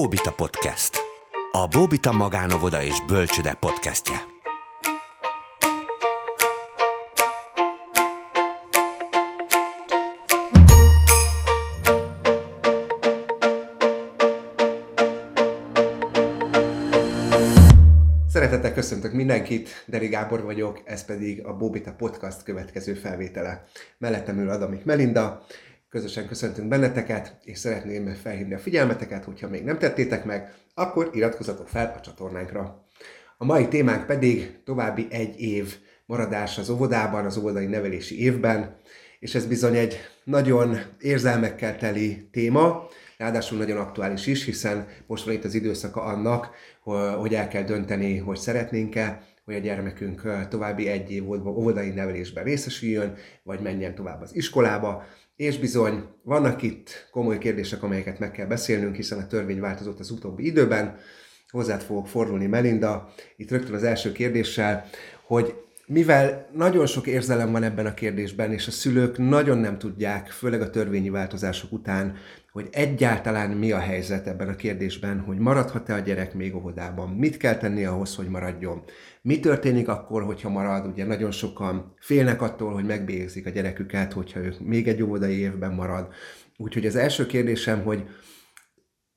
Bóbita Podcast. A Bóbita Magánovoda és Bölcsöde podcastje. Szeretettel köszöntök mindenkit, Deri Gábor vagyok, ez pedig a Bóbita Podcast következő felvétele. Mellettem ül Adamik Melinda, közösen köszöntünk benneteket, és szeretném felhívni a figyelmeteket, hogyha még nem tettétek meg, akkor iratkozzatok fel a csatornánkra. A mai témánk pedig további egy év maradás az óvodában, az óvodai nevelési évben, és ez bizony egy nagyon érzelmekkel teli téma, ráadásul nagyon aktuális is, hiszen most van itt az időszaka annak, hogy el kell dönteni, hogy szeretnénk-e, hogy a gyermekünk további egy év óvodai nevelésben részesüljön, vagy menjen tovább az iskolába, és bizony, vannak itt komoly kérdések, amelyeket meg kell beszélnünk, hiszen a törvény változott az utóbbi időben. Hozzád fogok fordulni, Melinda, itt rögtön az első kérdéssel, hogy mivel nagyon sok érzelem van ebben a kérdésben, és a szülők nagyon nem tudják, főleg a törvényi változások után, hogy egyáltalán mi a helyzet ebben a kérdésben, hogy maradhat-e a gyerek még óvodában, mit kell tenni ahhoz, hogy maradjon, mi történik akkor, hogyha marad, ugye nagyon sokan félnek attól, hogy megbélyegzik a gyereküket, hogyha ők még egy óvodai évben marad. Úgyhogy az első kérdésem, hogy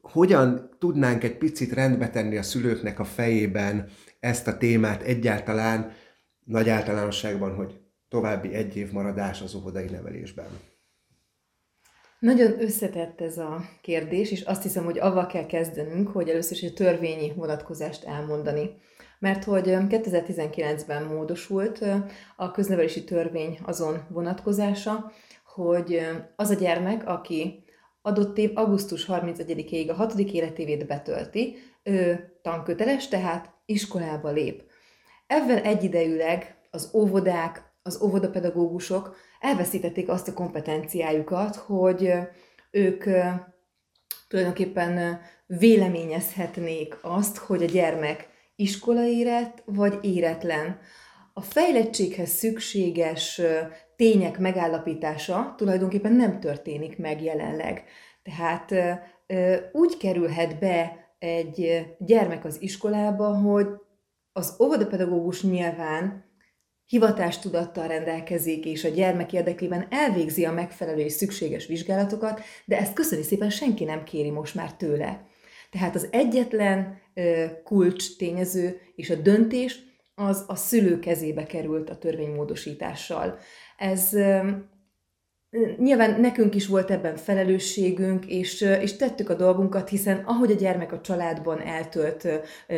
hogyan tudnánk egy picit rendbe tenni a szülőknek a fejében ezt a témát egyáltalán, nagy általánosságban, hogy további egy év maradás az óvodai nevelésben. Nagyon összetett ez a kérdés, és azt hiszem, hogy avval kell kezdenünk, hogy először is a törvényi vonatkozást elmondani. Mert hogy 2019-ben módosult a köznevelési törvény azon vonatkozása, hogy az a gyermek, aki adott év augusztus 31-ig a hatodik életévét betölti, ő tanköteles, tehát iskolába lép. Ezzel egyidejűleg az óvodák, az óvodapedagógusok elveszítették azt a kompetenciájukat, hogy ők tulajdonképpen véleményezhetnék azt, hogy a gyermek iskolaérett vagy éretlen. A fejlettséghez szükséges tények megállapítása tulajdonképpen nem történik meg jelenleg. Tehát úgy kerülhet be egy gyermek az iskolába, hogy az óvodapedagógus nyilván hivatástudattal rendelkezik, és a gyermek érdekében elvégzi a megfelelő és szükséges vizsgálatokat, de ezt köszöni szépen senki nem kéri most már tőle. Tehát az egyetlen kulcs tényező és a döntés az a szülő kezébe került a törvénymódosítással. Ez Nyilván nekünk is volt ebben felelősségünk, és, és tettük a dolgunkat, hiszen ahogy a gyermek a családban eltölt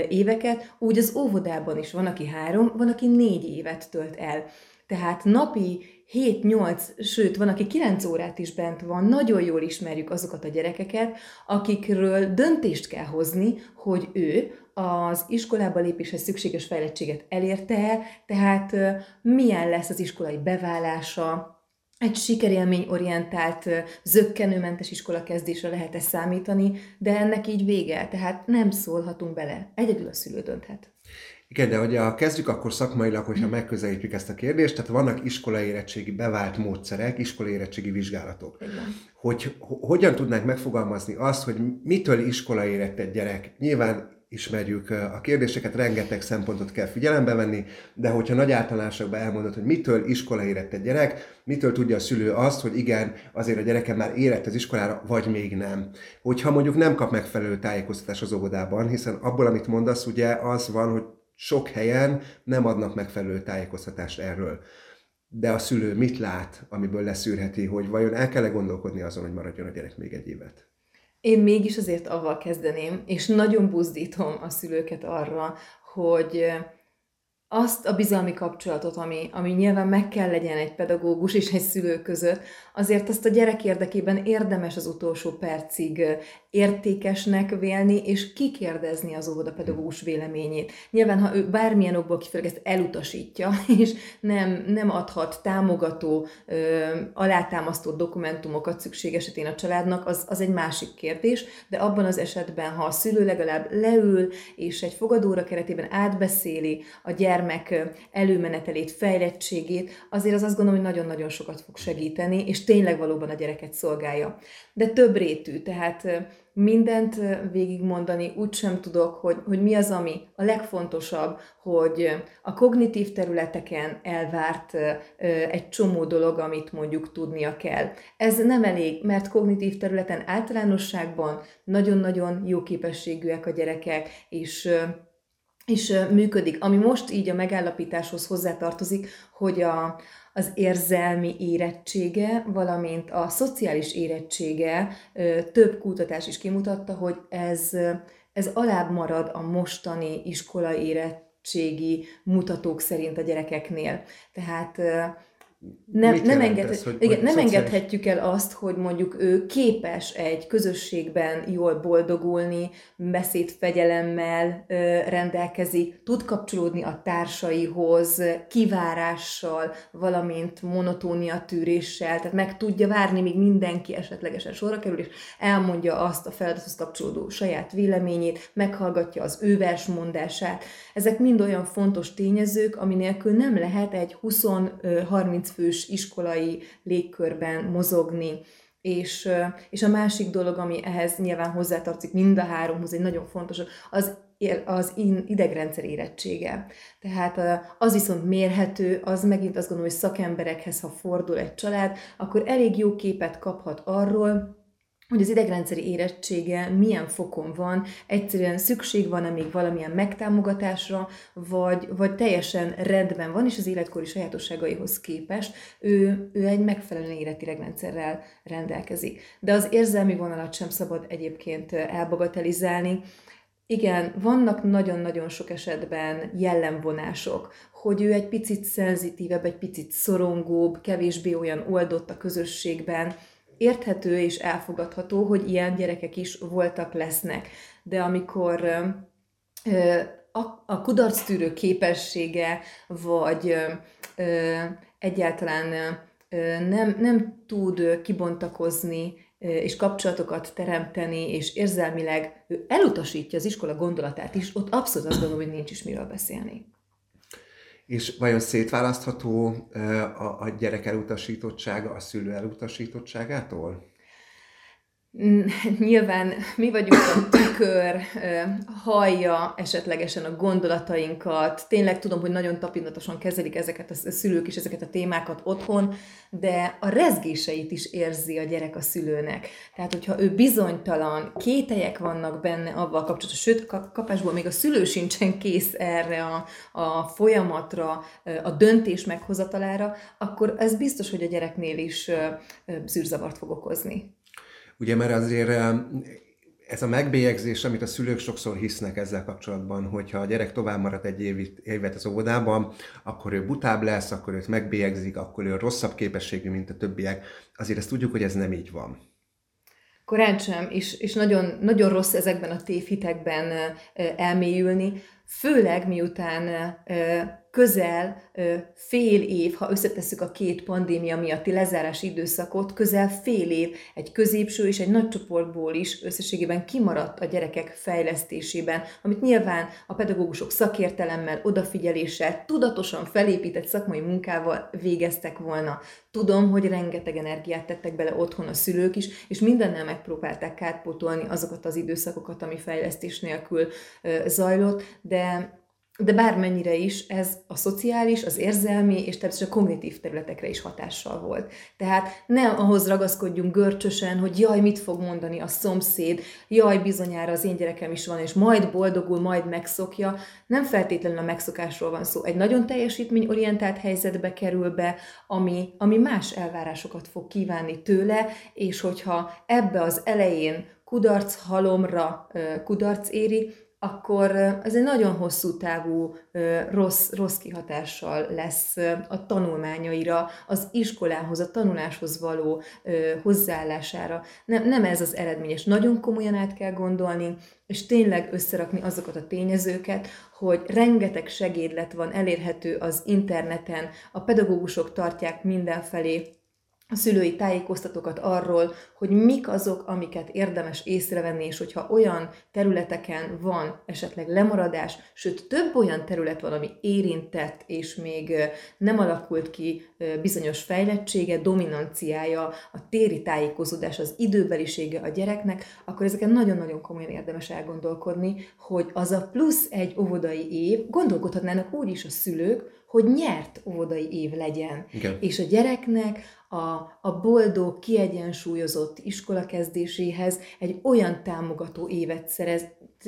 éveket, úgy az óvodában is van, aki három, van, aki négy évet tölt el. Tehát napi 7-8, sőt, van, aki 9 órát is bent van, nagyon jól ismerjük azokat a gyerekeket, akikről döntést kell hozni, hogy ő az iskolába lépéshez szükséges fejlettséget elérte tehát milyen lesz az iskolai beválása, egy sikerélmény-orientált, zöggenőmentes iskola kezdésre lehet ezt számítani, de ennek így vége, tehát nem szólhatunk bele. Egyedül a szülő dönthet. Igen, de hogyha kezdjük akkor szakmailag, hogyha megközelítjük ezt a kérdést, tehát vannak iskolaérettségi bevált módszerek, iskolaérettségi vizsgálatok. Igen. Hogy hogyan tudnánk megfogalmazni azt, hogy mitől iskolaérett egy gyerek? Nyilván ismerjük a kérdéseket, rengeteg szempontot kell figyelembe venni, de hogyha nagy általánosakban elmondod, hogy mitől iskola érett egy gyerek, mitől tudja a szülő azt, hogy igen, azért a gyerekem már érett az iskolára, vagy még nem. Hogyha mondjuk nem kap megfelelő tájékoztatás az óvodában, hiszen abból, amit mondasz, ugye az van, hogy sok helyen nem adnak megfelelő tájékoztatást erről. De a szülő mit lát, amiből leszűrheti, hogy vajon el kell -e gondolkodni azon, hogy maradjon a gyerek még egy évet? Én mégis azért avval kezdeném, és nagyon buzdítom a szülőket arra, hogy azt a bizalmi kapcsolatot, ami, ami nyilván meg kell legyen egy pedagógus és egy szülő között, azért azt a gyerek érdekében érdemes az utolsó percig értékesnek vélni, és kikérdezni az óvodapedagógus véleményét. Nyilván, ha ő bármilyen okból kifelé ezt elutasítja, és nem, nem adhat támogató, ö, alátámasztó dokumentumokat szükség esetén a családnak, az, az egy másik kérdés, de abban az esetben, ha a szülő legalább leül, és egy fogadóra keretében átbeszéli a gyermek, gyermek előmenetelét, fejlettségét, azért az azt gondolom, hogy nagyon-nagyon sokat fog segíteni, és tényleg valóban a gyereket szolgálja. De több rétű, tehát mindent végigmondani úgy sem tudok, hogy, hogy mi az, ami a legfontosabb, hogy a kognitív területeken elvárt egy csomó dolog, amit mondjuk tudnia kell. Ez nem elég, mert kognitív területen általánosságban nagyon-nagyon jó képességűek a gyerekek, és és működik. Ami most így a megállapításhoz hozzátartozik, hogy a, az érzelmi érettsége, valamint a szociális érettsége több kutatás is kimutatta, hogy ez, ez alább marad a mostani iskola érettségi mutatók szerint a gyerekeknél. Tehát nem, nem, enged, ez, hogy, igen, hogy nem engedhetjük el azt, hogy mondjuk ő képes egy közösségben jól boldogulni, beszédfegyelemmel rendelkezik, tud kapcsolódni a társaihoz, kivárással, valamint monotónia tűréssel, tehát meg tudja várni, míg mindenki esetlegesen sorra kerül, és elmondja azt a feladathoz kapcsolódó saját véleményét, meghallgatja az ő versmondását. Ezek mind olyan fontos tényezők, ami nélkül nem lehet egy 20-30 fős iskolai légkörben mozogni. És, és a másik dolog, ami ehhez nyilván hozzátartozik mind a háromhoz, egy nagyon fontos, az az idegrendszer érettsége. Tehát az viszont mérhető, az megint azt gondolom, hogy szakemberekhez, ha fordul egy család, akkor elég jó képet kaphat arról, hogy az idegrendszeri érettsége milyen fokon van, egyszerűen szükség van-e még valamilyen megtámogatásra, vagy, vagy teljesen rendben van, és az életkori sajátosságaihoz képest ő, ő egy megfelelően érett idegrendszerrel rendelkezik. De az érzelmi vonalat sem szabad egyébként elbagatelizálni, igen, vannak nagyon-nagyon sok esetben jellemvonások, hogy ő egy picit szenzitívebb, egy picit szorongóbb, kevésbé olyan oldott a közösségben, érthető és elfogadható, hogy ilyen gyerekek is voltak, lesznek. De amikor a kudarctűrő képessége, vagy egyáltalán nem, nem tud kibontakozni és kapcsolatokat teremteni, és érzelmileg ő elutasítja az iskola gondolatát is, ott abszolút azt gondolom, hogy nincs is miről beszélni. És vajon szétválasztható a, a gyerek elutasítottsága a szülő elutasítottságától? Nyilván mi vagyunk a tükör, hallja esetlegesen a gondolatainkat. Tényleg tudom, hogy nagyon tapintatosan kezelik ezeket a szülők is, ezeket a témákat otthon, de a rezgéseit is érzi a gyerek a szülőnek. Tehát, hogyha ő bizonytalan, kételyek vannak benne avval kapcsolatban, sőt, kapásból még a szülő sincsen kész erre a, a folyamatra, a döntés meghozatalára, akkor ez biztos, hogy a gyereknél is zűrzavart fog okozni. Ugye, mert azért ez a megbélyegzés, amit a szülők sokszor hisznek ezzel kapcsolatban, hogyha a gyerek tovább marad egy évit, évet az óvodában, akkor ő butább lesz, akkor őt megbélyegzik, akkor ő rosszabb képességű, mint a többiek. Azért ezt tudjuk, hogy ez nem így van. Korán sem, és, és nagyon, nagyon rossz ezekben a tévhitekben elmélyülni, főleg miután közel fél év, ha összetesszük a két pandémia miatti lezárási időszakot, közel fél év egy középső és egy nagy csoportból is összességében kimaradt a gyerekek fejlesztésében, amit nyilván a pedagógusok szakértelemmel, odafigyeléssel, tudatosan felépített szakmai munkával végeztek volna. Tudom, hogy rengeteg energiát tettek bele otthon a szülők is, és mindennel megpróbálták kárpótolni azokat az időszakokat, ami fejlesztés nélkül zajlott, de de bármennyire is ez a szociális, az érzelmi és természetesen a kognitív területekre is hatással volt. Tehát ne ahhoz ragaszkodjunk görcsösen, hogy jaj, mit fog mondani a szomszéd, jaj, bizonyára az én gyerekem is van, és majd boldogul, majd megszokja. Nem feltétlenül a megszokásról van szó. Egy nagyon teljesítményorientált helyzetbe kerül be, ami, ami más elvárásokat fog kívánni tőle, és hogyha ebbe az elején kudarc halomra kudarc éri, akkor ez egy nagyon hosszú távú rossz, rossz kihatással lesz a tanulmányaira, az iskolához, a tanuláshoz való hozzáállására. Nem, nem ez az eredményes. Nagyon komolyan át kell gondolni, és tényleg összerakni azokat a tényezőket, hogy rengeteg segédlet van elérhető az interneten, a pedagógusok tartják mindenfelé a szülői tájékoztatókat arról, hogy mik azok, amiket érdemes észrevenni, és hogyha olyan területeken van esetleg lemaradás, sőt több olyan terület van, ami érintett, és még nem alakult ki bizonyos fejlettsége, dominanciája, a téri tájékozódás, az időbelisége a gyereknek, akkor ezeken nagyon-nagyon komolyan érdemes elgondolkodni, hogy az a plusz egy óvodai év, gondolkodhatnának úgy is a szülők, hogy nyert óvodai év legyen. Igen. És a gyereknek a, a boldog, kiegyensúlyozott iskola kezdéséhez egy olyan támogató évet szerez.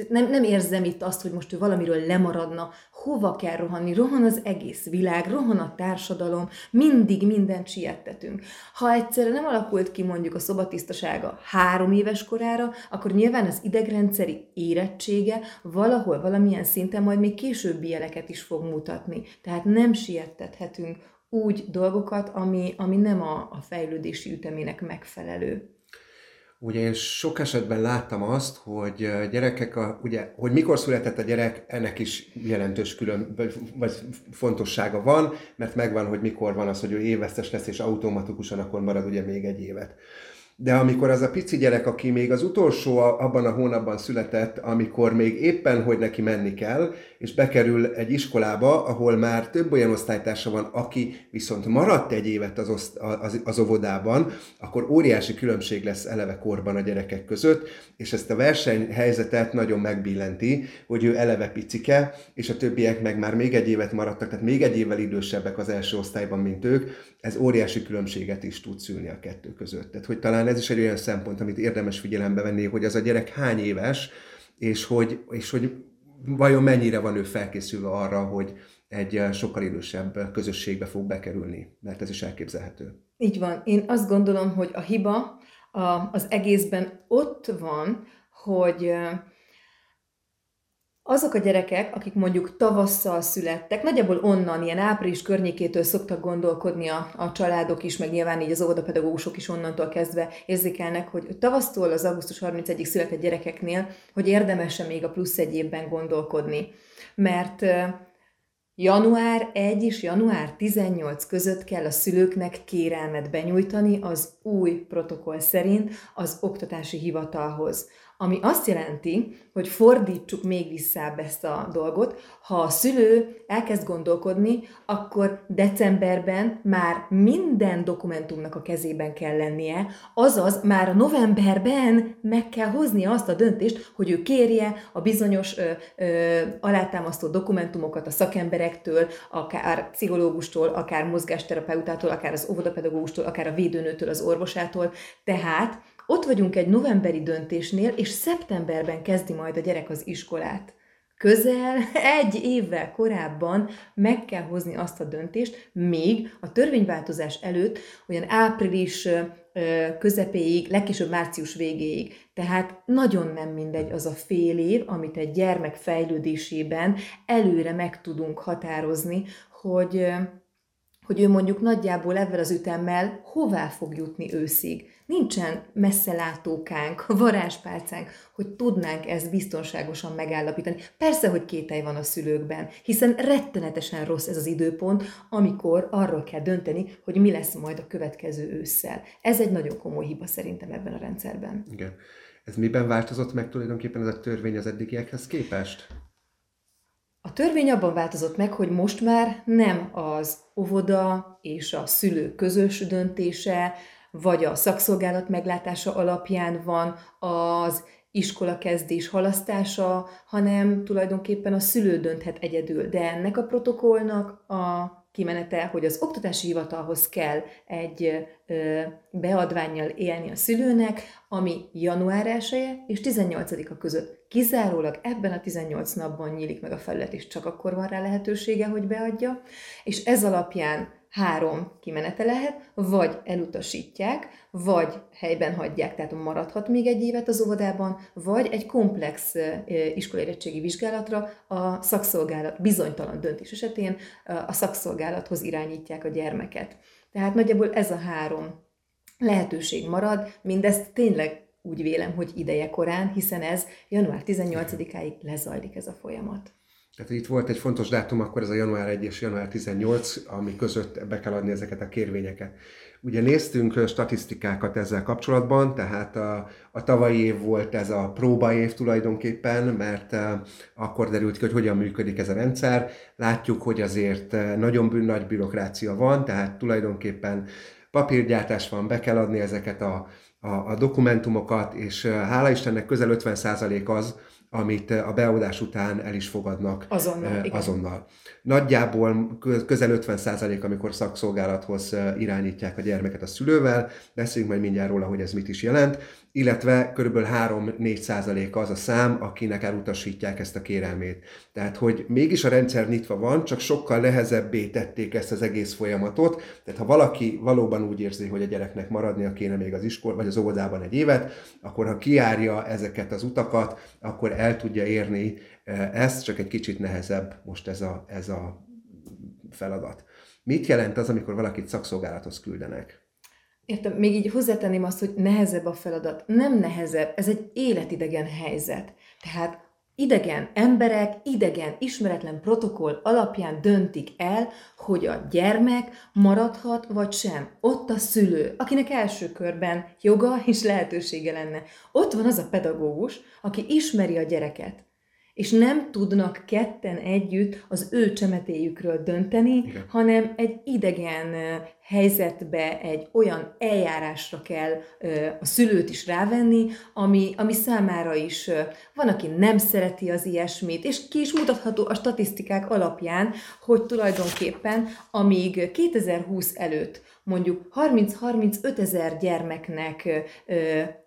Nem, nem érzem itt azt, hogy most ő valamiről lemaradna, hova kell rohanni, rohan az egész világ, rohan a társadalom, mindig mindent siettetünk. Ha egyszerre nem alakult ki mondjuk a szobatisztasága három éves korára, akkor nyilván az idegrendszeri érettsége valahol, valamilyen szinten majd még későbbi jeleket is fog mutatni. Tehát nem siettethetünk úgy dolgokat, ami, ami nem a, a fejlődési ütemének megfelelő. Ugye én sok esetben láttam azt, hogy gyerekek, a, ugye, hogy mikor született a gyerek, ennek is jelentős külön, vagy fontossága van, mert megvan, hogy mikor van az, hogy ő évesztes lesz, és automatikusan akkor marad ugye még egy évet de amikor az a pici gyerek, aki még az utolsó abban a hónapban született, amikor még éppen, hogy neki menni kell, és bekerül egy iskolába, ahol már több olyan osztálytársa van, aki viszont maradt egy évet az, oszt, az, az óvodában, akkor óriási különbség lesz eleve korban a gyerekek között, és ezt a versenyhelyzetet nagyon megbillenti, hogy ő eleve picike, és a többiek meg már még egy évet maradtak, tehát még egy évvel idősebbek az első osztályban, mint ők, ez óriási különbséget is tud szülni a kettő között. Tehát, hogy talán ez is egy olyan szempont, amit érdemes figyelembe venni, hogy az a gyerek hány éves, és hogy, és hogy vajon mennyire van ő felkészülve arra, hogy egy sokkal idősebb közösségbe fog bekerülni, mert ez is elképzelhető. Így van. Én azt gondolom, hogy a hiba az egészben ott van, hogy azok a gyerekek, akik mondjuk tavasszal születtek, nagyjából onnan, ilyen április környékétől szoktak gondolkodni a, a családok is, meg nyilván így az óvodapedagógusok is onnantól kezdve érzékelnek, hogy tavasztól az augusztus 31-ig született gyerekeknél, hogy érdemese még a plusz egy évben gondolkodni. Mert Január 1 és január 18 között kell a szülőknek kérelmet benyújtani az új protokoll szerint az oktatási hivatalhoz ami azt jelenti, hogy fordítsuk még vissza ezt a dolgot. Ha a szülő elkezd gondolkodni, akkor decemberben már minden dokumentumnak a kezében kell lennie, azaz már novemberben meg kell hozni azt a döntést, hogy ő kérje a bizonyos ö, ö, alátámasztó dokumentumokat a szakemberektől, akár pszichológustól, akár mozgásterapeutától, akár az óvodapedagógustól, akár a védőnőtől, az orvosától. Tehát ott vagyunk egy novemberi döntésnél, és szeptemberben kezdi majd a gyerek az iskolát. Közel egy évvel korábban meg kell hozni azt a döntést, még a törvényváltozás előtt, olyan április közepéig, legkésőbb március végéig. Tehát nagyon nem mindegy az a fél év, amit egy gyermek fejlődésében előre meg tudunk határozni, hogy, hogy ő mondjuk nagyjából ebben az ütemmel hová fog jutni őszig nincsen messzelátókánk, varázspálcánk, hogy tudnánk ezt biztonságosan megállapítani. Persze, hogy kételj van a szülőkben, hiszen rettenetesen rossz ez az időpont, amikor arról kell dönteni, hogy mi lesz majd a következő ősszel. Ez egy nagyon komoly hiba szerintem ebben a rendszerben. Igen. Ez miben változott meg tulajdonképpen ez a törvény az eddigiekhez képest? A törvény abban változott meg, hogy most már nem az óvoda és a szülő közös döntése, vagy a szakszolgálat meglátása alapján van az iskola kezdés halasztása, hanem tulajdonképpen a szülő dönthet egyedül. De ennek a protokollnak a kimenete, hogy az oktatási hivatalhoz kell egy beadványjal élni a szülőnek, ami január 1 és 18-a között kizárólag ebben a 18 napban nyílik meg a felület, és csak akkor van rá lehetősége, hogy beadja, és ez alapján három kimenete lehet, vagy elutasítják, vagy helyben hagyják, tehát maradhat még egy évet az óvodában, vagy egy komplex iskolaérettségi vizsgálatra a szakszolgálat bizonytalan döntés esetén a szakszolgálathoz irányítják a gyermeket. Tehát nagyjából ez a három lehetőség marad, mindezt tényleg úgy vélem, hogy ideje korán, hiszen ez január 18-áig lezajlik ez a folyamat. Tehát itt volt egy fontos dátum, akkor ez a január 1 és január 18, ami között be kell adni ezeket a kérvényeket. Ugye néztünk statisztikákat ezzel kapcsolatban, tehát a, a tavalyi év volt ez a próbaév tulajdonképpen, mert akkor derült ki, hogy hogyan működik ez a rendszer. Látjuk, hogy azért nagyon nagy bürokrácia van, tehát tulajdonképpen papírgyártás van, be kell adni ezeket a, a, a dokumentumokat, és hála Istennek közel 50% az, amit a beadás után el is fogadnak azonnal. azonnal. Nagyjából közel 50% amikor szakszolgálathoz irányítják a gyermeket a szülővel, beszéljünk majd mindjárt róla, hogy ez mit is jelent, illetve kb. 3-4 százaléka az a szám, akinek elutasítják ezt a kérelmét. Tehát, hogy mégis a rendszer nyitva van, csak sokkal nehezebbé tették ezt az egész folyamatot. Tehát, ha valaki valóban úgy érzi, hogy a gyereknek maradnia kéne még az iskol vagy az óvodában egy évet, akkor ha kiárja ezeket az utakat, akkor el tudja érni ezt, csak egy kicsit nehezebb most ez a, ez a feladat. Mit jelent az, amikor valakit szakszolgálathoz küldenek? Értem, még így hozzátenném azt, hogy nehezebb a feladat. Nem nehezebb, ez egy életidegen helyzet. Tehát idegen emberek, idegen, ismeretlen protokoll alapján döntik el, hogy a gyermek maradhat vagy sem. Ott a szülő, akinek első körben joga és lehetősége lenne. Ott van az a pedagógus, aki ismeri a gyereket és nem tudnak ketten együtt az ő csemetéjükről dönteni, Igen. hanem egy idegen helyzetbe, egy olyan eljárásra kell a szülőt is rávenni, ami, ami számára is van, aki nem szereti az ilyesmit, és ki is mutatható a statisztikák alapján, hogy tulajdonképpen amíg 2020 előtt mondjuk 30-35 ezer gyermeknek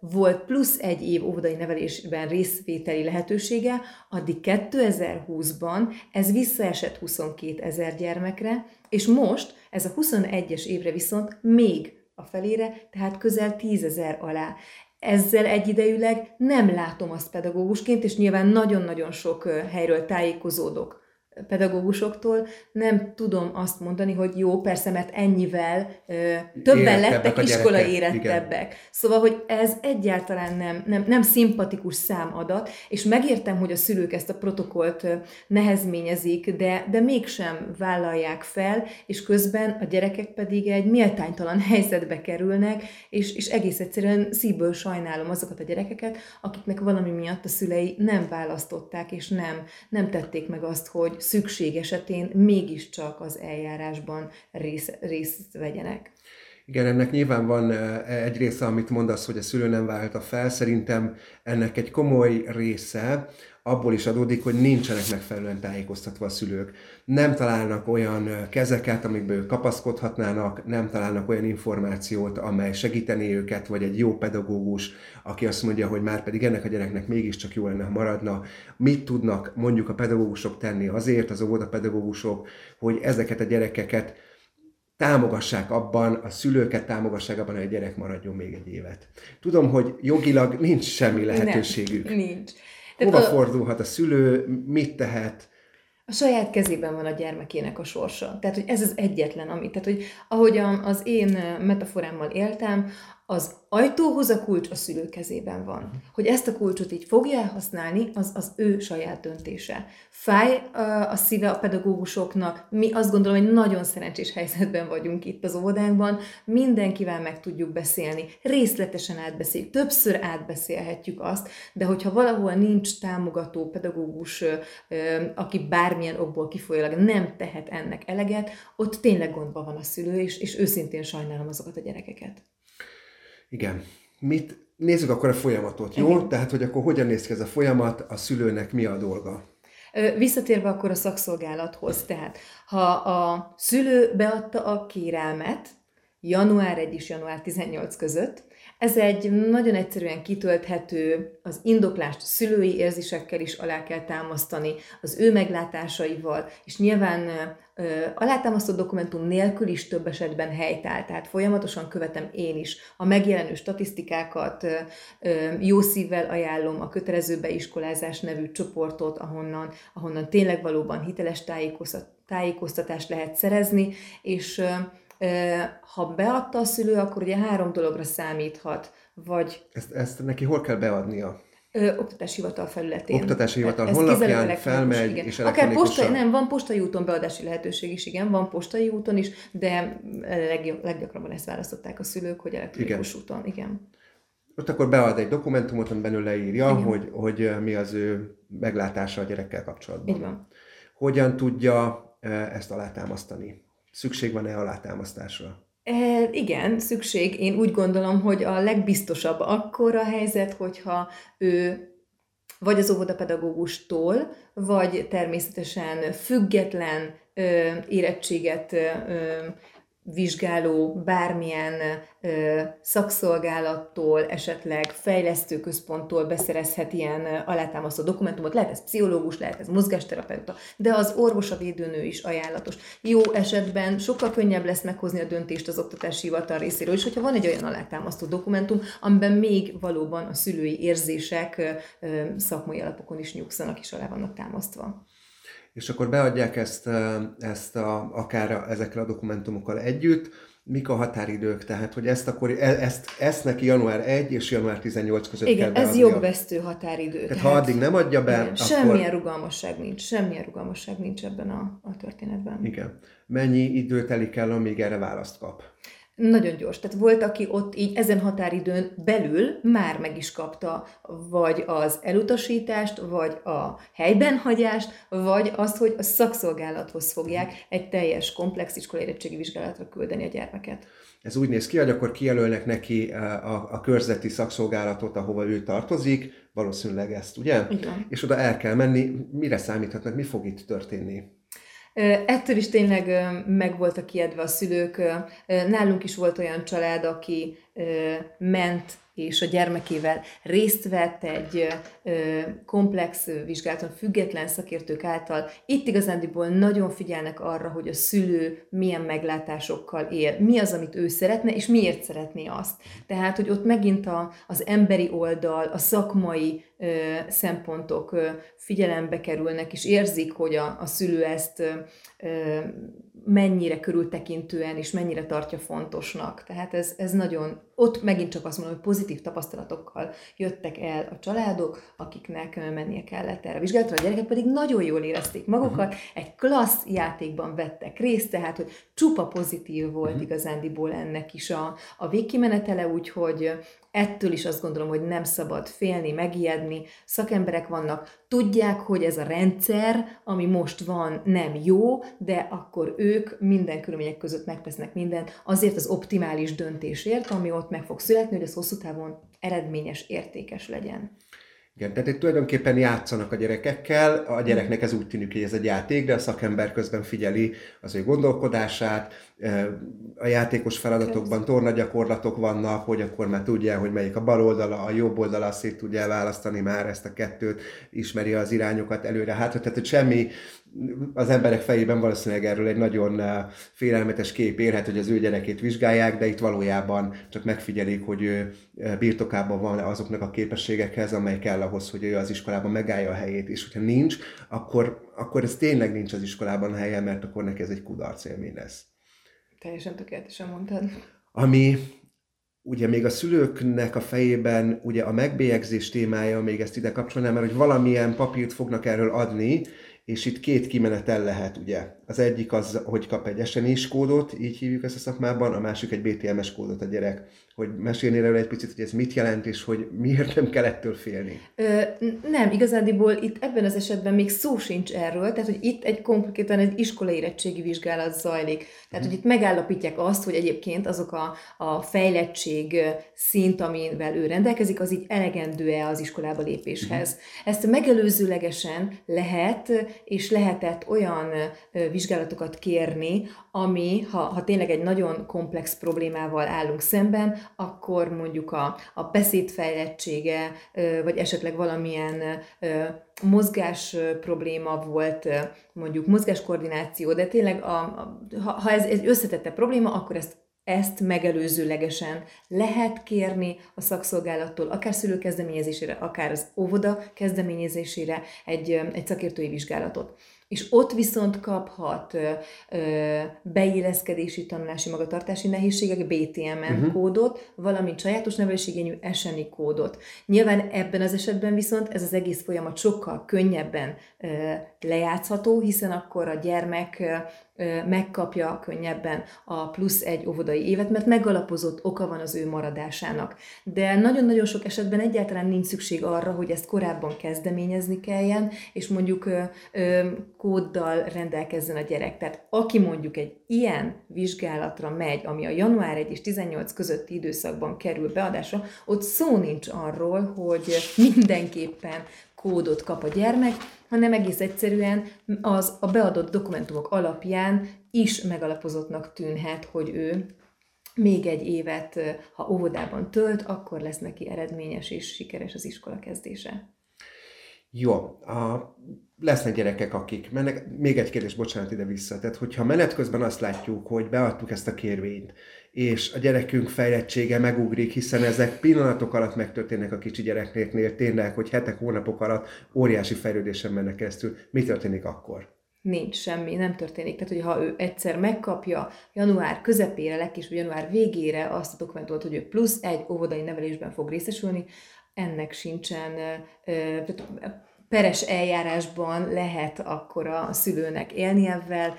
volt plusz egy év óvodai nevelésben részvételi lehetősége, addig 2020-ban ez visszaesett 22 ezer gyermekre, és most ez a 21-es évre viszont még a felére, tehát közel 10 ezer alá. Ezzel egyidejűleg nem látom azt pedagógusként, és nyilván nagyon-nagyon sok helyről tájékozódok pedagógusoktól nem tudom azt mondani, hogy jó, persze, mert ennyivel ö, többen lettek iskola érettebbek. Igen. Szóval, hogy ez egyáltalán nem, nem, nem szimpatikus számadat, és megértem, hogy a szülők ezt a protokollt nehezményezik, de, de mégsem vállalják fel, és közben a gyerekek pedig egy méltánytalan helyzetbe kerülnek, és, és egész egyszerűen szívből sajnálom azokat a gyerekeket, akiknek valami miatt a szülei nem választották, és nem, nem tették meg azt, hogy szükség esetén mégiscsak az eljárásban rész, részt vegyenek. Igen, ennek nyilván van egy része, amit mondasz, hogy a szülő nem vállalta fel. Szerintem ennek egy komoly része abból is adódik, hogy nincsenek megfelelően tájékoztatva a szülők. Nem találnak olyan kezeket, amikből ők kapaszkodhatnának, nem találnak olyan információt, amely segítené őket, vagy egy jó pedagógus, aki azt mondja, hogy már pedig ennek a gyereknek mégiscsak jó lenne, maradna. Mit tudnak mondjuk a pedagógusok tenni azért, az óvodapedagógusok, hogy ezeket a gyerekeket támogassák abban, a szülőket támogassák abban, hogy a gyerek maradjon még egy évet. Tudom, hogy jogilag nincs semmi lehetőségük. Nem, nincs. Hova a... fordulhat a szülő, mit tehet? A saját kezében van a gyermekének a sorsa. Tehát, hogy ez az egyetlen, ami. Tehát, hogy ahogy az én metaforámmal éltem, az ajtóhoz a kulcs a szülő kezében van. Hogy ezt a kulcsot így fogja használni, az az ő saját döntése. Fáj a szíve a pedagógusoknak, mi azt gondolom, hogy nagyon szerencsés helyzetben vagyunk itt az óvodánkban, mindenkivel meg tudjuk beszélni, részletesen átbeszéljük, többször átbeszélhetjük azt, de hogyha valahol nincs támogató pedagógus, aki bármilyen okból kifolyólag nem tehet ennek eleget, ott tényleg gondban van a szülő, és, és őszintén sajnálom azokat a gyerekeket. Igen. Mit, nézzük akkor a folyamatot, jó? Igen. Tehát, hogy akkor hogyan néz ki ez a folyamat, a szülőnek mi a dolga? Visszatérve akkor a szakszolgálathoz, tehát ha a szülő beadta a kérelmet január 1 és január 18 között, ez egy nagyon egyszerűen kitölthető, az indoklást szülői érzésekkel is alá kell támasztani, az ő meglátásaival, és nyilván ö, alátámasztott dokumentum nélkül is több esetben helytáll, tehát folyamatosan követem én is a megjelenő statisztikákat, ö, jó szívvel ajánlom a kötelező beiskolázás nevű csoportot, ahonnan, ahonnan tényleg valóban hiteles tájékoztatást lehet szerezni, és ha beadta a szülő, akkor ugye három dologra számíthat. Vagy... Ezt, ezt neki hol kell beadnia? Ö, oktatási hivatal felületén. Oktatási hivatal Ez honlapján felmegy, elektronikus, és igen. Akár postai, nem, van postai úton beadási lehetőség is, igen, van postai úton is, de leg, leggyakrabban ezt választották a szülők, hogy elektronikus úton, igen. Ott akkor bead egy dokumentumot, amiben ő leírja, Igen. hogy, hogy mi az ő meglátása a gyerekkel kapcsolatban. Így van. Hogyan tudja ezt alátámasztani? Szükség van-e alátámasztásra? E, igen, szükség. Én úgy gondolom, hogy a legbiztosabb akkor a helyzet, hogyha ő vagy az óvodapedagógustól, vagy természetesen független ö, érettséget ö, vizsgáló bármilyen ö, szakszolgálattól, esetleg fejlesztőközponttól beszerezhet ilyen alátámasztó dokumentumot. Lehet ez pszichológus, lehet ez mozgásterapeuta, de az orvos, a védőnő is ajánlatos. Jó esetben sokkal könnyebb lesz meghozni a döntést az oktatási hivatal részéről is, hogyha van egy olyan alátámasztó dokumentum, amiben még valóban a szülői érzések ö, szakmai alapokon is nyugszanak és alá vannak támasztva. És akkor beadják ezt, ezt a, akár a, ezekkel a dokumentumokkal együtt, mik a határidők, tehát hogy ezt akkor, e- ezt, ezt neki január 1 és január 18 között Igen, kell ez jogvesztő határidő. Tehát ha addig nem adja be, igen, akkor... semmilyen rugalmasság nincs, semmilyen rugalmasság nincs ebben a, a történetben. Igen. Mennyi idő telik el, amíg erre választ kap? Nagyon gyors. Tehát volt, aki ott így ezen határidőn belül már meg is kapta vagy az elutasítást, vagy a helyben hagyást, vagy azt, hogy a szakszolgálathoz fogják egy teljes komplex iskolai érettségi vizsgálatra küldeni a gyermeket. Ez úgy néz ki, hogy akkor kijelölnek neki eh, a, a körzeti szakszolgálatot, ahova ő tartozik, valószínűleg ezt, ugye? Van. És oda el kell menni. Mire számíthatnak? Mi fog itt történni? Ettől is tényleg meg voltak kiedve a szülők. Nálunk is volt olyan család, aki ment és a gyermekével részt vett egy komplex vizsgálaton független szakértők által. Itt igazándiból nagyon figyelnek arra, hogy a szülő milyen meglátásokkal él, mi az, amit ő szeretne, és miért szeretné azt. Tehát, hogy ott megint a, az emberi oldal, a szakmai ö, szempontok ö, figyelembe kerülnek, és érzik, hogy a, a szülő ezt ö, mennyire körültekintően és mennyire tartja fontosnak. Tehát ez, ez nagyon, ott megint csak azt mondom, hogy pozitív tapasztalatokkal jöttek el a családok, akiknek mennie kellett erre a vizsgálatra, a gyerekek pedig nagyon jól érezték magukat, egy klassz játékban vettek részt, tehát hogy csupa pozitív volt igazándiból ennek is a, a végkimenetele, úgyhogy ettől is azt gondolom, hogy nem szabad félni, megijedni, szakemberek vannak, tudják, hogy ez a rendszer, ami most van, nem jó, de akkor ők minden körülmények között megtesznek mindent azért az optimális döntésért, ami ott meg fog születni, hogy ez hosszú távon eredményes, értékes legyen. Igen, tehát itt tulajdonképpen játszanak a gyerekekkel, a gyereknek ez úgy tűnik, hogy ez egy játék, de a szakember közben figyeli az ő gondolkodását, a játékos feladatokban tornagyakorlatok vannak, hogy akkor már tudja, hogy melyik a bal oldala, a jobb oldala, azt szét tudja választani már ezt a kettőt, ismeri az irányokat előre-hátra, tehát hogy semmi az emberek fejében valószínűleg erről egy nagyon eh, félelmetes kép érhet, hogy az ő gyerekét vizsgálják, de itt valójában csak megfigyelik, hogy ő eh, birtokában van azoknak a képességekhez, amely kell ahhoz, hogy ő az iskolában megállja a helyét, és hogyha nincs, akkor, akkor ez tényleg nincs az iskolában helye, mert akkor neki ez egy kudarc élmény lesz. Teljesen tökéletesen mondtad. Ami ugye még a szülőknek a fejében ugye a megbélyegzés témája, még ezt ide kapcsolnám, mert hogy valamilyen papírt fognak erről adni, és itt két kimenetel lehet, ugye. Az egyik az, hogy kap egy SNS kódot, így hívjuk ezt a szakmában, a másik egy BTMS kódot a gyerek. Hogy mesélnél erről egy picit, hogy ez mit jelent, és hogy miért nem kell ettől félni. Ö, nem, igazándiból itt ebben az esetben még szó sincs erről, tehát hogy itt egy konkrétan egy iskolai érettségi vizsgálat zajlik. Tehát, hogy itt megállapítják azt, hogy egyébként azok a, a fejlettség szint, amivel ő rendelkezik, az így elegendő-e az iskolába lépéshez. Ezt megelőzőlegesen lehet és lehetett olyan vizsgálatokat kérni, ami, ha, ha tényleg egy nagyon komplex problémával állunk szemben, akkor mondjuk a, a beszédfejlettsége, vagy esetleg valamilyen mozgás probléma volt, mondjuk mozgáskoordináció, de tényleg a, a, ha, ez egy összetette probléma, akkor ezt ezt megelőzőlegesen lehet kérni a szakszolgálattól, akár szülő kezdeményezésére, akár az óvoda kezdeményezésére egy, egy szakértői vizsgálatot. És ott viszont kaphat ö, ö, beilleszkedési tanulási magatartási nehézségek BTMN uh-huh. kódot, valamint sajátos nevelésigényű SNI kódot. Nyilván ebben az esetben viszont ez az egész folyamat sokkal könnyebben ö, lejátszható, hiszen akkor a gyermek megkapja könnyebben a plusz egy óvodai évet, mert megalapozott oka van az ő maradásának. De nagyon-nagyon sok esetben egyáltalán nincs szükség arra, hogy ezt korábban kezdeményezni kelljen, és mondjuk ö, ö, kóddal rendelkezzen a gyerek. Tehát aki mondjuk egy ilyen vizsgálatra megy, ami a január 1 és 18 közötti időszakban kerül beadásra, ott szó nincs arról, hogy mindenképpen kódot kap a gyermek, hanem egész egyszerűen az a beadott dokumentumok alapján is megalapozottnak tűnhet, hogy ő még egy évet, ha óvodában tölt, akkor lesz neki eredményes és sikeres az iskola kezdése. Jó, a, lesznek gyerekek, akik mennek. Még egy kérdés, bocsánat, ide vissza. Tehát, hogyha menet közben azt látjuk, hogy beadtuk ezt a kérvényt, és a gyerekünk fejlettsége megugrik, hiszen ezek pillanatok alatt megtörténnek a kicsi gyereknél, tényleg, hogy hetek, hónapok alatt óriási fejlődésen mennek keresztül. Mi történik akkor? Nincs semmi, nem történik. Tehát, hogyha ő egyszer megkapja január közepére, legkésőbb január végére azt a dokumentumot, hogy ő plusz egy óvodai nevelésben fog részesülni, ennek sincsen, tehát peres eljárásban lehet akkor a szülőnek élni ebben,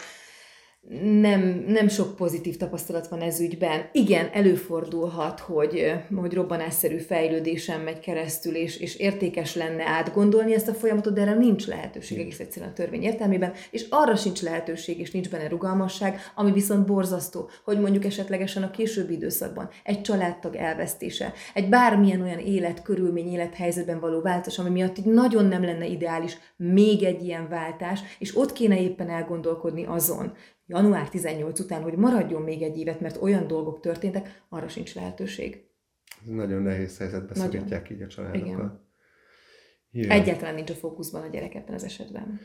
nem, nem sok pozitív tapasztalat van ez ügyben. Igen, előfordulhat, hogy, hogy robbanásszerű fejlődésen megy keresztül, és, és értékes lenne átgondolni ezt a folyamatot, de erre nincs lehetőség egész egyszerűen a törvény értelmében, és arra sincs lehetőség, és nincs benne rugalmasság, ami viszont borzasztó, hogy mondjuk esetlegesen a későbbi időszakban egy családtag elvesztése, egy bármilyen olyan életkörülmény, élethelyzetben való változás, ami miatt így nagyon nem lenne ideális még egy ilyen váltás, és ott kéne éppen elgondolkodni azon, január 18 után, hogy maradjon még egy évet, mert olyan dolgok történtek, arra sincs lehetőség. Nagyon nehéz helyzetbe szorítják így a családokat. Igen. Egyáltalán nincs a fókuszban a gyerek ebben az esetben.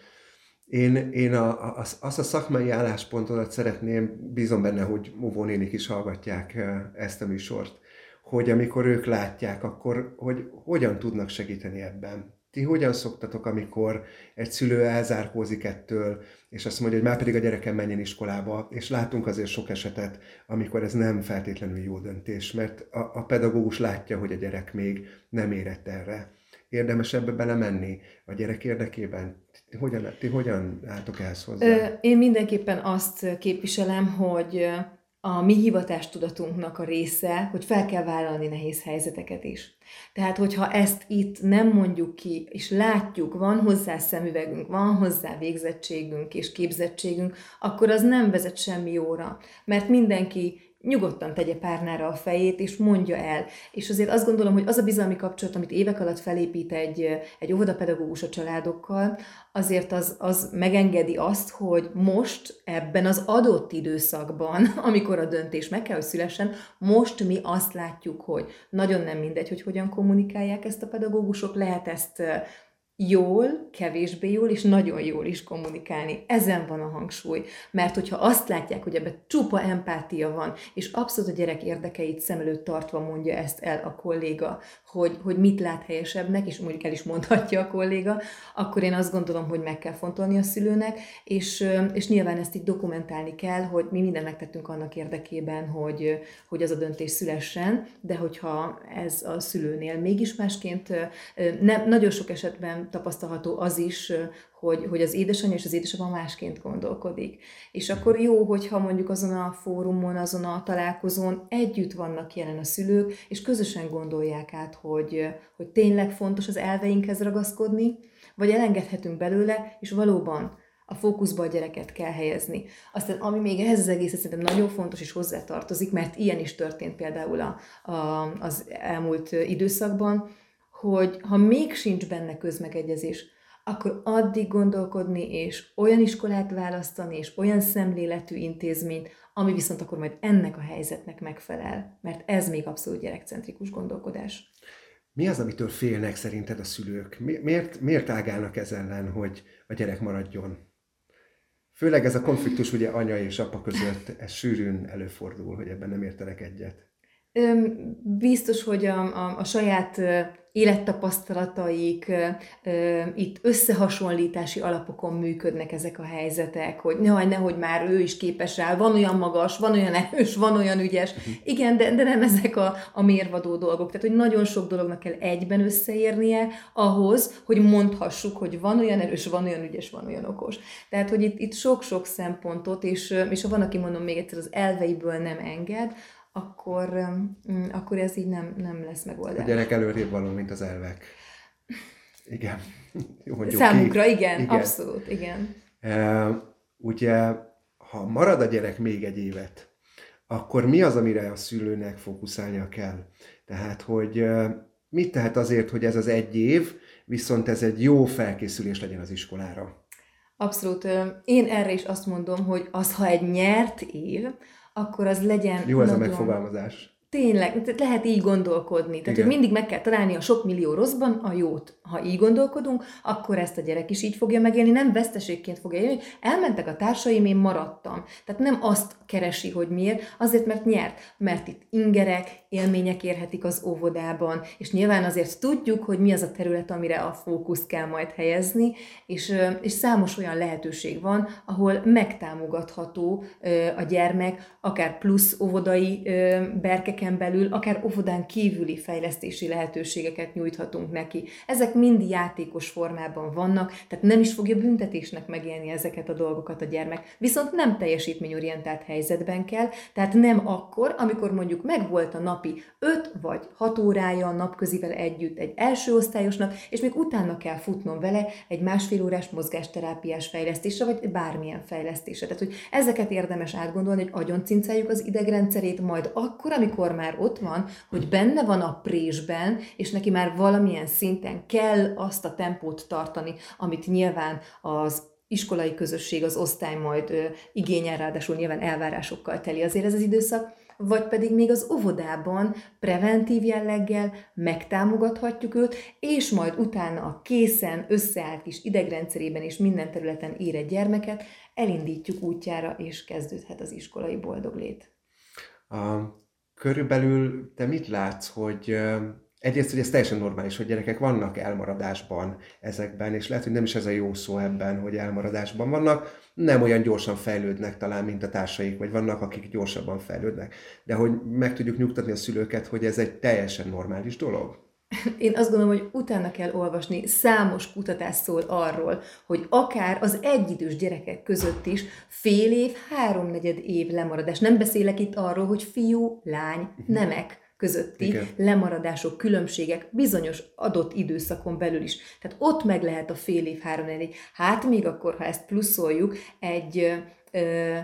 Én, én a, a, azt a szakmai álláspontodat szeretném, bízom benne, hogy óvónénik is hallgatják eh, ezt a műsort, hogy amikor ők látják, akkor hogy hogyan tudnak segíteni ebben. Ti hogyan szoktatok, amikor egy szülő elzárkózik ettől, és azt mondja, hogy már pedig a gyerekem menjen iskolába, és látunk azért sok esetet, amikor ez nem feltétlenül jó döntés, mert a, a pedagógus látja, hogy a gyerek még nem érett erre. Érdemes ebbe belemenni a gyerek érdekében? Ti hogyan, ti hogyan álltok ehhez hozzá? Én mindenképpen azt képviselem, hogy a mi hivatástudatunknak a része, hogy fel kell vállalni nehéz helyzeteket is. Tehát, hogyha ezt itt nem mondjuk ki, és látjuk, van hozzá szemüvegünk, van hozzá végzettségünk és képzettségünk, akkor az nem vezet semmi jóra. Mert mindenki nyugodtan tegye párnára a fejét, és mondja el. És azért azt gondolom, hogy az a bizalmi kapcsolat, amit évek alatt felépít egy, egy óvodapedagógus a családokkal, azért az, az megengedi azt, hogy most ebben az adott időszakban, amikor a döntés meg kell, hogy szülessen, most mi azt látjuk, hogy nagyon nem mindegy, hogy hogyan kommunikálják ezt a pedagógusok, lehet ezt jól, kevésbé jól és nagyon jól is kommunikálni. Ezen van a hangsúly. Mert hogyha azt látják, hogy ebben csupa empátia van, és abszolút a gyerek érdekeit szem előtt tartva mondja ezt el a kolléga, hogy, hogy mit lát helyesebbnek, és mondjuk el is mondhatja a kolléga, akkor én azt gondolom, hogy meg kell fontolni a szülőnek, és, és nyilván ezt így dokumentálni kell, hogy mi mindent megtettünk annak érdekében, hogy, hogy az a döntés szülessen, de hogyha ez a szülőnél mégis másként, nem, nagyon sok esetben tapasztalható az is, hogy, hogy az édesanyja és az édesapa másként gondolkodik. És akkor jó, hogyha mondjuk azon a fórumon, azon a találkozón együtt vannak jelen a szülők, és közösen gondolják át, hogy, hogy tényleg fontos az elveinkhez ragaszkodni, vagy elengedhetünk belőle, és valóban a fókuszba a gyereket kell helyezni. Aztán ami még ehhez az egész szerintem nagyon fontos és hozzátartozik, mert ilyen is történt például a, a, az elmúlt időszakban, hogy ha még sincs benne közmegegyezés, akkor addig gondolkodni, és olyan iskolát választani, és olyan szemléletű intézményt, ami viszont akkor majd ennek a helyzetnek megfelel, mert ez még abszolút gyerekcentrikus gondolkodás. Mi az, amitől félnek szerinted a szülők? Miért, miért ágálnak ez ellen, hogy a gyerek maradjon? Főleg ez a konfliktus ugye anya és apa között, ez sűrűn előfordul, hogy ebben nem értenek egyet. Biztos, hogy a, a, a saját élettapasztalataik, itt összehasonlítási alapokon működnek ezek a helyzetek, hogy nehogy, nehogy már ő is képes rá, van olyan magas, van olyan erős, van olyan ügyes. Mhm. Igen, de, de nem ezek a, a mérvadó dolgok. Tehát, hogy nagyon sok dolognak kell egyben összeérnie ahhoz, hogy mondhassuk, hogy van olyan erős, van olyan ügyes, van olyan okos. Tehát, hogy itt, itt sok-sok szempontot, és, és ha van, aki mondom még egyszer, az elveiből nem enged, akkor, mm, akkor ez így nem, nem lesz megoldás. A gyerek előrébb való, mint az elvek. Igen. Mondjuk Számukra ki. igen, igen, abszolút, igen. E, ugye, ha marad a gyerek még egy évet, akkor mi az, amire a szülőnek fókuszálnia kell? Tehát, hogy mit tehet azért, hogy ez az egy év, viszont ez egy jó felkészülés legyen az iskolára? Abszolút. Én erre is azt mondom, hogy az, ha egy nyert év, akkor az legyen... Jó ez nagyon... a megfogalmazás. Tényleg, tehát lehet így gondolkodni. Tehát, hogy mindig meg kell találni a sok millió rosszban a jót. Ha így gondolkodunk, akkor ezt a gyerek is így fogja megélni, nem veszteségként fogja élni, hogy elmentek a társaim, én maradtam. Tehát nem azt keresi, hogy miért, azért, mert nyert. Mert itt ingerek, élmények érhetik az óvodában, és nyilván azért tudjuk, hogy mi az a terület, amire a fókuszt kell majd helyezni, és, és számos olyan lehetőség van, ahol megtámogatható a gyermek, akár plusz óvodai berkeken belül, akár óvodán kívüli fejlesztési lehetőségeket nyújthatunk neki. Ezek mind játékos formában vannak, tehát nem is fogja büntetésnek megélni ezeket a dolgokat a gyermek. Viszont nem teljesítményorientált helyzetben kell, tehát nem akkor, amikor mondjuk megvolt a napi 5 vagy 6 órája a napközivel együtt egy első osztályosnak, és még utána kell futnom vele egy másfél órás mozgásterápiás fejlesztésre, vagy bármilyen fejlesztésre. Tehát, hogy ezeket érdemes átgondolni, hogy agyon cincáljuk az idegrendszerét, majd akkor, amikor már ott van, hogy benne van a présben, és neki már valamilyen szinten kell azt a tempót tartani, amit nyilván az iskolai közösség, az osztály majd ö, igényel, ráadásul nyilván elvárásokkal teli azért ez az időszak, vagy pedig még az óvodában preventív jelleggel megtámogathatjuk őt, és majd utána a készen, összeállt kis idegrendszerében és minden területen érett gyermeket elindítjuk útjára, és kezdődhet az iskolai boldog lét. Körülbelül te mit látsz, hogy egyrészt, hogy ez teljesen normális, hogy gyerekek vannak elmaradásban ezekben, és lehet, hogy nem is ez a jó szó ebben, hogy elmaradásban vannak, nem olyan gyorsan fejlődnek talán, mint a társaik, vagy vannak, akik gyorsabban fejlődnek. De hogy meg tudjuk nyugtatni a szülőket, hogy ez egy teljesen normális dolog. Én azt gondolom, hogy utána kell olvasni, számos kutatás szól arról, hogy akár az egyidős gyerekek között is fél év, háromnegyed év lemaradás. Nem beszélek itt arról, hogy fiú, lány, mhm. nemek közötti Igen. lemaradások, különbségek bizonyos adott időszakon belül is. Tehát ott meg lehet a fél év, három év. Hát még akkor, ha ezt pluszoljuk, egy ö,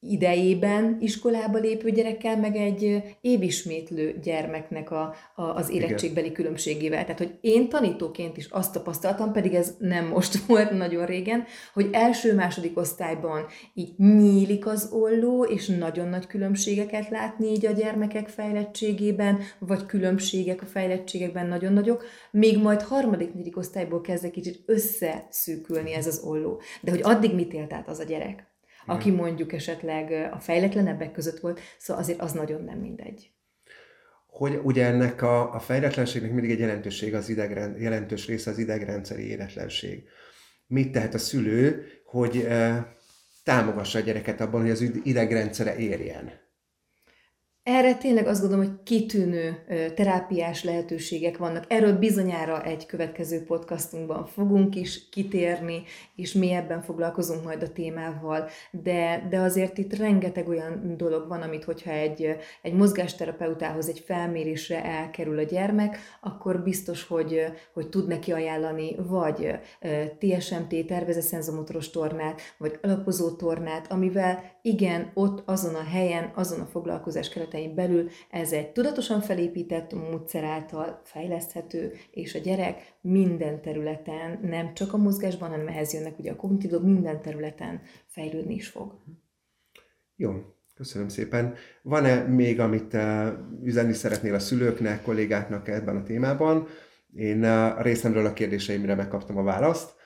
idejében iskolába lépő gyerekkel, meg egy évismétlő gyermeknek a, a, az érettségbeli Igen. különbségével. Tehát, hogy én tanítóként is azt tapasztaltam, pedig ez nem most volt nagyon régen, hogy első-második osztályban így nyílik az olló, és nagyon nagy különbségeket látni így a gyermekek fejlettségében, vagy különbségek a fejlettségekben nagyon nagyok, még majd harmadik, negyedik osztályból kezd kicsit összeszűkülni ez az olló. De hogy addig mit élt át az a gyerek? Aki mondjuk esetleg a fejletlenebbek között volt, szóval azért az nagyon nem mindegy. Hogy ugye ennek a, a fejletlenségnek mindig egy jelentőség az idegrend, jelentős része az idegrendszeri éretlenség. Mit tehet a szülő, hogy e, támogassa a gyereket abban, hogy az idegrendszere érjen? Erre tényleg azt gondolom, hogy kitűnő terápiás lehetőségek vannak. Erről bizonyára egy következő podcastunkban fogunk is kitérni, és mélyebben foglalkozunk majd a témával, de, de azért itt rengeteg olyan dolog van, amit hogyha egy, egy mozgásterapeutához, egy felmérésre elkerül a gyermek, akkor biztos, hogy, hogy tud neki ajánlani vagy TSMT, tervezett szenzomotoros tornát, vagy alapozó tornát, amivel igen, ott azon a helyen, azon a foglalkozás keretein keretein belül ez egy tudatosan felépített módszer által fejleszthető, és a gyerek minden területen, nem csak a mozgásban, hanem ehhez jönnek ugye a kognitív minden területen fejlődni is fog. Jó, Köszönöm szépen. Van-e még, amit uh, üzenni szeretnél a szülőknek, kollégáknak ebben a témában? Én a részemről a kérdéseimre megkaptam a választ.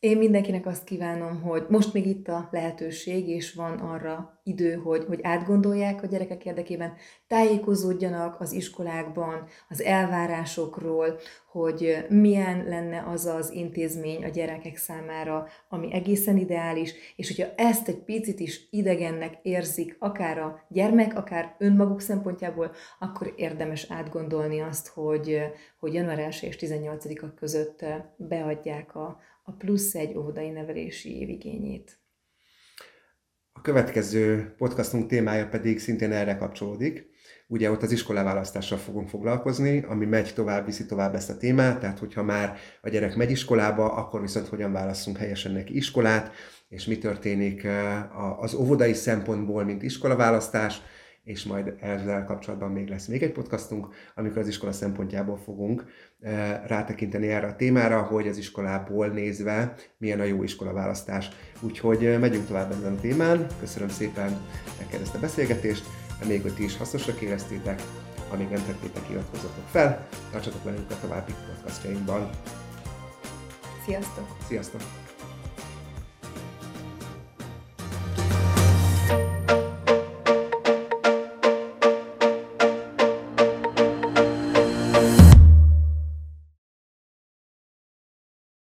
Én mindenkinek azt kívánom, hogy most még itt a lehetőség, és van arra idő, hogy, hogy átgondolják a gyerekek érdekében, tájékozódjanak az iskolákban, az elvárásokról, hogy milyen lenne az az intézmény a gyerekek számára, ami egészen ideális, és hogyha ezt egy picit is idegennek érzik, akár a gyermek, akár önmaguk szempontjából, akkor érdemes átgondolni azt, hogy, hogy január 1 és 18-a között beadják a, a plusz egy óvodai nevelési évigényét. A következő podcastunk témája pedig szintén erre kapcsolódik. Ugye ott az iskolaválasztással fogunk foglalkozni, ami megy tovább, viszi tovább ezt a témát, tehát hogyha már a gyerek megy iskolába, akkor viszont hogyan válasszunk helyesen neki iskolát, és mi történik eh, az óvodai szempontból, mint iskolaválasztás, és majd ezzel kapcsolatban még lesz még egy podcastunk, amikor az iskola szempontjából fogunk eh, rátekinteni erre a témára, hogy az iskolából nézve milyen a jó iskolaválasztás. Úgyhogy eh, megyünk tovább ezen a témán. Köszönöm szépen neked ezt a beszélgetést, még hogy ti is hasznosnak éreztétek, amíg nem tettétek, iratkozzatok fel, tartsatok velünk a további podcastjainkban. Sziasztok! Sziasztok!